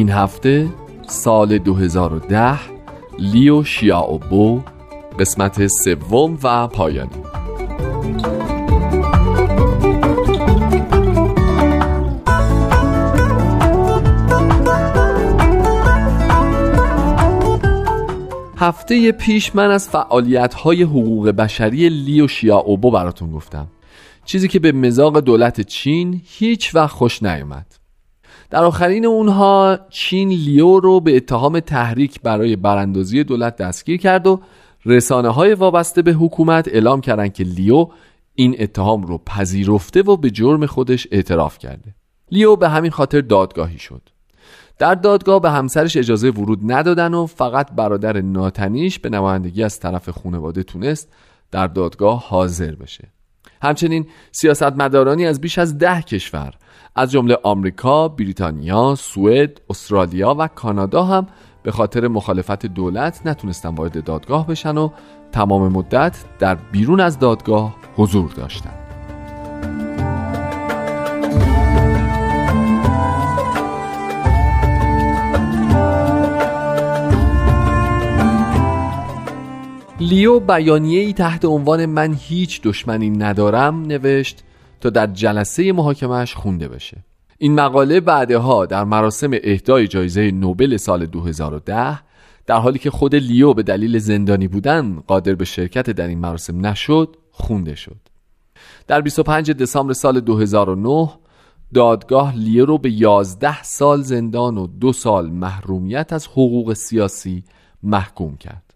این هفته سال 2010 لیو شیاوبو قسمت سوم و پایانی. هفته پیش من از فعالیت های حقوق بشری لیو شیاوبو براتون گفتم. چیزی که به مزاق دولت چین هیچ وقت خوش نیومد. در آخرین اونها چین لیو رو به اتهام تحریک برای براندازی دولت دستگیر کرد و رسانه های وابسته به حکومت اعلام کردند که لیو این اتهام رو پذیرفته و به جرم خودش اعتراف کرده. لیو به همین خاطر دادگاهی شد. در دادگاه به همسرش اجازه ورود ندادن و فقط برادر ناتنیش به نمایندگی از طرف خانواده تونست در دادگاه حاضر بشه. همچنین سیاستمدارانی از بیش از ده کشور از جمله آمریکا، بریتانیا، سوئد، استرالیا و کانادا هم به خاطر مخالفت دولت نتونستن وارد دادگاه بشن و تمام مدت در بیرون از دادگاه حضور داشتند. لیو بیانیه ای تحت عنوان من هیچ دشمنی ندارم نوشت تا در جلسه محاکمش خونده بشه. این مقاله بعدها در مراسم اهدای جایزه نوبل سال 2010 در حالی که خود لیو به دلیل زندانی بودن قادر به شرکت در این مراسم نشد خونده شد. در 25 دسامبر سال 2009 دادگاه لیو رو به 11 سال زندان و دو سال محرومیت از حقوق سیاسی محکوم کرد.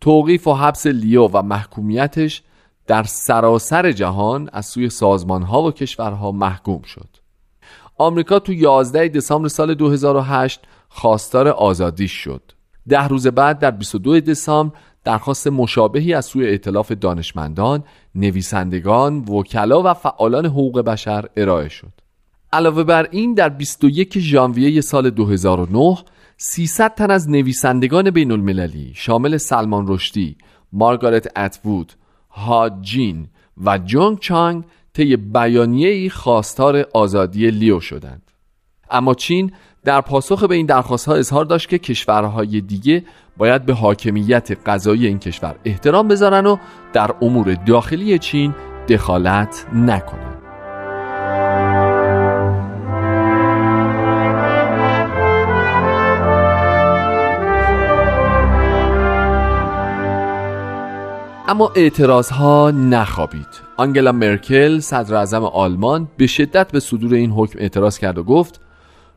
توقیف و حبس لیو و محکومیتش در سراسر جهان از سوی سازمان ها و کشورها محکوم شد آمریکا تو 11 دسامبر سال 2008 خواستار آزادی شد ده روز بعد در 22 دسامبر درخواست مشابهی از سوی ائتلاف دانشمندان، نویسندگان، وکلا و فعالان حقوق بشر ارائه شد. علاوه بر این در 21 ژانویه سال 2009 300 تن از نویسندگان بین المللی شامل سلمان رشدی، مارگارت اتوود، هاجین و جونگ چانگ طی ای خواستار آزادی لیو شدند. اما چین در پاسخ به این درخواست ها اظهار داشت که کشورهای دیگه باید به حاکمیت قضایی این کشور احترام بذارن و در امور داخلی چین دخالت نکنند. اما اعتراض ها نخوابید. آنگلا مرکل صدر اعظم آلمان به شدت به صدور این حکم اعتراض کرد و گفت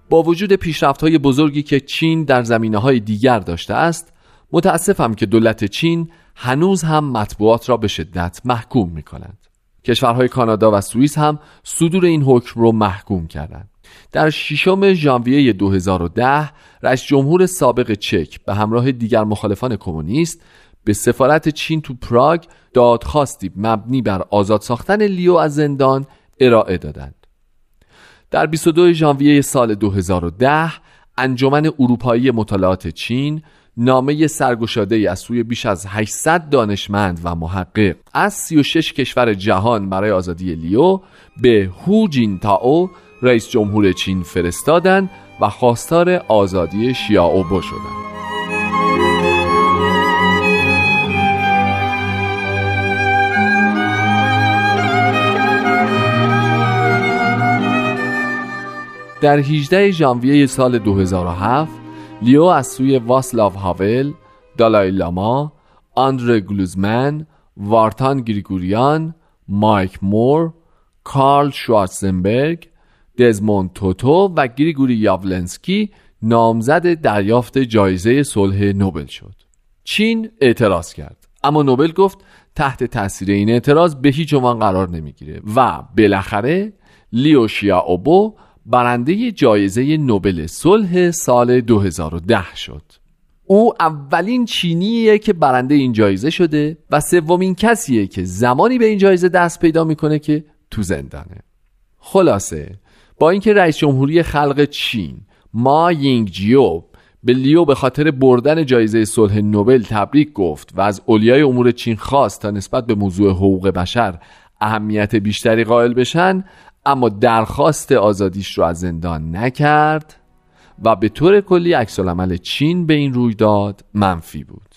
با وجود پیشرفت های بزرگی که چین در زمینه های دیگر داشته است متاسفم که دولت چین هنوز هم مطبوعات را به شدت محکوم می کنند کشورهای کانادا و سوئیس هم صدور این حکم را محکوم کردند. در ششم ژانویه 2010 رئیس جمهور سابق چک به همراه دیگر مخالفان کمونیست به سفارت چین تو پراگ دادخواستی مبنی بر آزاد ساختن لیو از زندان ارائه دادند. در 22 ژانویه سال 2010 انجمن اروپایی مطالعات چین نامه سرگشاده از سوی بیش از 800 دانشمند و محقق از 36 کشور جهان برای آزادی لیو به هو جین تاو رئیس جمهور چین فرستادند و خواستار آزادی شیائوبو شدند. در 18 ژانویه سال 2007 لیو از سوی واسلاو هاول، دالای لاما، آندره گلوزمن، وارتان گریگوریان، مایک مور، کارل شوارتزنبرگ، دزموند توتو و گریگوری یاولنسکی نامزد دریافت جایزه صلح نوبل شد. چین اعتراض کرد اما نوبل گفت تحت تاثیر این اعتراض به هیچ عنوان قرار نمی‌گیره و بالاخره لیو اوبو برنده جایزه نوبل صلح سال 2010 شد. او اولین چینیه که برنده این جایزه شده و سومین کسیه که زمانی به این جایزه دست پیدا می‌کنه که تو زندانه. خلاصه با اینکه رئیس جمهوری خلق چین ما یینگ جیو به لیو به خاطر بردن جایزه صلح نوبل تبریک گفت و از اولیای امور چین خواست تا نسبت به موضوع حقوق بشر اهمیت بیشتری قائل بشن اما درخواست آزادیش رو از زندان نکرد و به طور کلی عکس چین به این رویداد منفی بود.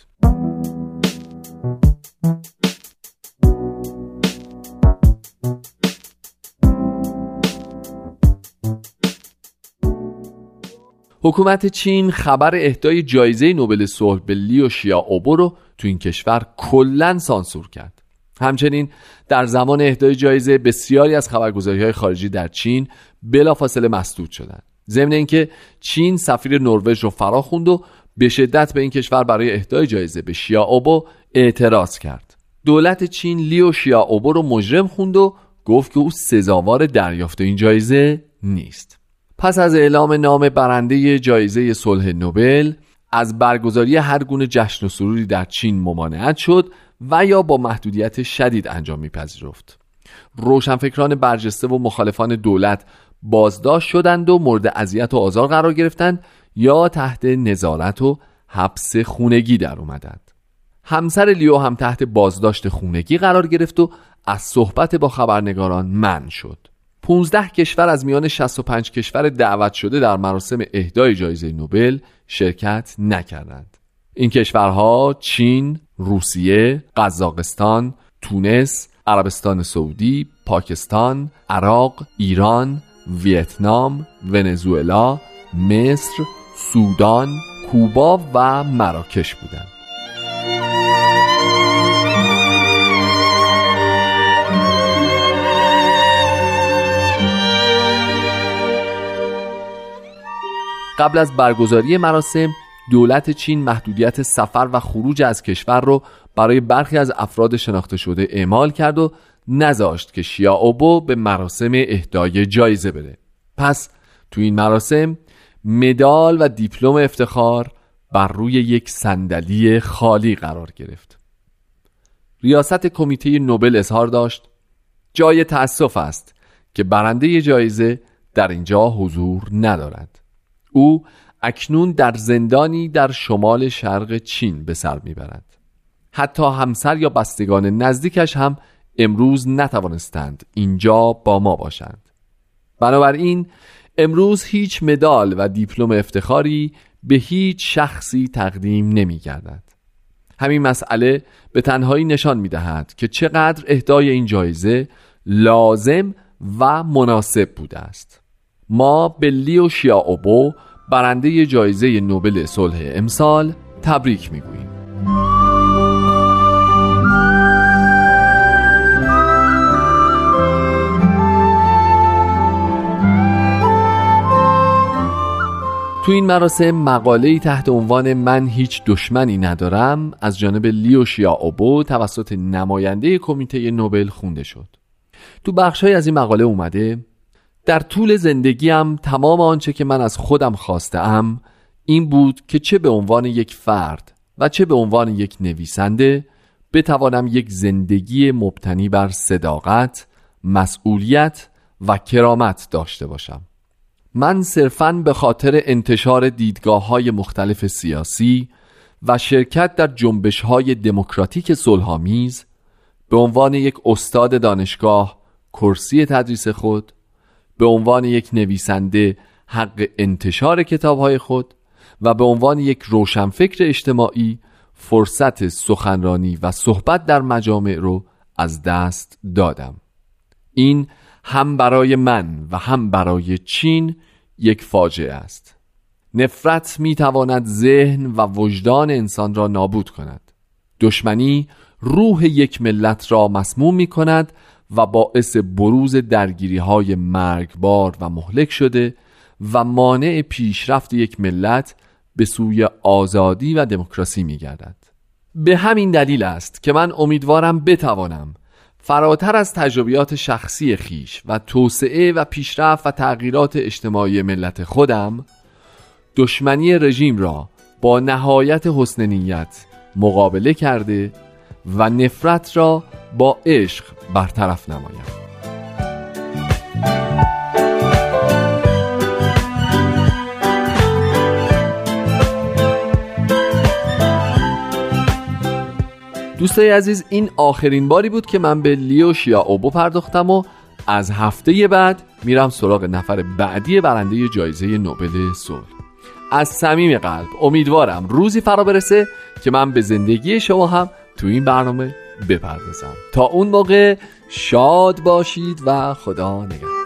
حکومت چین خبر اهدای جایزه نوبل صلح به لیو شیا اوبو رو تو این کشور کلا سانسور کرد. همچنین در زمان اهدای جایزه بسیاری از خبرگزاری های خارجی در چین بلافاصله مسدود شدند. ضمن اینکه چین سفیر نروژ رو فرا خوند و به شدت به این کشور برای اهدای جایزه به شیا اوبو اعتراض کرد. دولت چین لیو شیا اوبو رو مجرم خوند و گفت که او سزاوار دریافت این جایزه نیست. پس از اعلام نام برنده جایزه صلح نوبل از برگزاری هر گونه جشن و سروری در چین ممانعت شد و یا با محدودیت شدید انجام میپذیرفت. روشنفکران برجسته و مخالفان دولت بازداشت شدند و مورد اذیت و آزار قرار گرفتند یا تحت نظارت و حبس خونگی در اومدند. همسر لیو هم تحت بازداشت خونگی قرار گرفت و از صحبت با خبرنگاران من شد. 15 کشور از میان 65 کشور دعوت شده در مراسم اهدای جایزه نوبل شرکت نکردند. این کشورها چین، روسیه، قزاقستان، تونس، عربستان سعودی، پاکستان، عراق، ایران، ویتنام، ونزوئلا، مصر، سودان، کوبا و مراکش بودند. قبل از برگزاری مراسم دولت چین محدودیت سفر و خروج از کشور رو برای برخی از افراد شناخته شده اعمال کرد و نذاشت که شیا اوبو به مراسم اهدای جایزه بره پس تو این مراسم مدال و دیپلم افتخار بر روی یک صندلی خالی قرار گرفت. ریاست کمیته نوبل اظهار داشت جای تأسف است که برنده جایزه در اینجا حضور ندارد. او اکنون در زندانی در شمال شرق چین به سر می‌برد. حتی همسر یا بستگان نزدیکش هم امروز نتوانستند اینجا با ما باشند. بنابراین امروز هیچ مدال و دیپلم افتخاری به هیچ شخصی تقدیم نمی گردد. همین مسئله به تنهایی نشان می دهد که چقدر اهدای این جایزه لازم و مناسب بوده است. ما به لیو شیاوبو برنده جایزه نوبل صلح امسال تبریک می‌گوییم. تو این مراسم مقاله تحت عنوان من هیچ دشمنی ندارم از جانب لیو شیا اوبو توسط نماینده کمیته نوبل خونده شد. تو بخشهایی از این مقاله اومده در طول زندگیم تمام آنچه که من از خودم خواستم این بود که چه به عنوان یک فرد و چه به عنوان یک نویسنده بتوانم یک زندگی مبتنی بر صداقت، مسئولیت و کرامت داشته باشم. من صرفاً به خاطر انتشار دیدگاه های مختلف سیاسی و شرکت در جنبش های دموکراتیک صلحآمیز به عنوان یک استاد دانشگاه کرسی تدریس خود به عنوان یک نویسنده حق انتشار کتابهای خود و به عنوان یک روشنفکر اجتماعی فرصت سخنرانی و صحبت در مجامع رو از دست دادم. این هم برای من و هم برای چین یک فاجعه است. نفرت می تواند ذهن و وجدان انسان را نابود کند. دشمنی روح یک ملت را مسموم می کند و باعث بروز درگیری های مرگبار و مهلک شده و مانع پیشرفت یک ملت به سوی آزادی و دموکراسی می گردد. به همین دلیل است که من امیدوارم بتوانم فراتر از تجربیات شخصی خیش و توسعه و پیشرفت و تغییرات اجتماعی ملت خودم دشمنی رژیم را با نهایت حسن نیت مقابله کرده و نفرت را با عشق برطرف نمایم. دوستای عزیز این آخرین باری بود که من به لیو شیا اوبو پرداختم و از هفته بعد میرم سراغ نفر بعدی برنده جایزه نوبل صلح. از صمیم قلب امیدوارم روزی فرا برسه که من به زندگی شما هم تو این برنامه بپردازم. تا اون موقع شاد باشید و خدا نگهدار.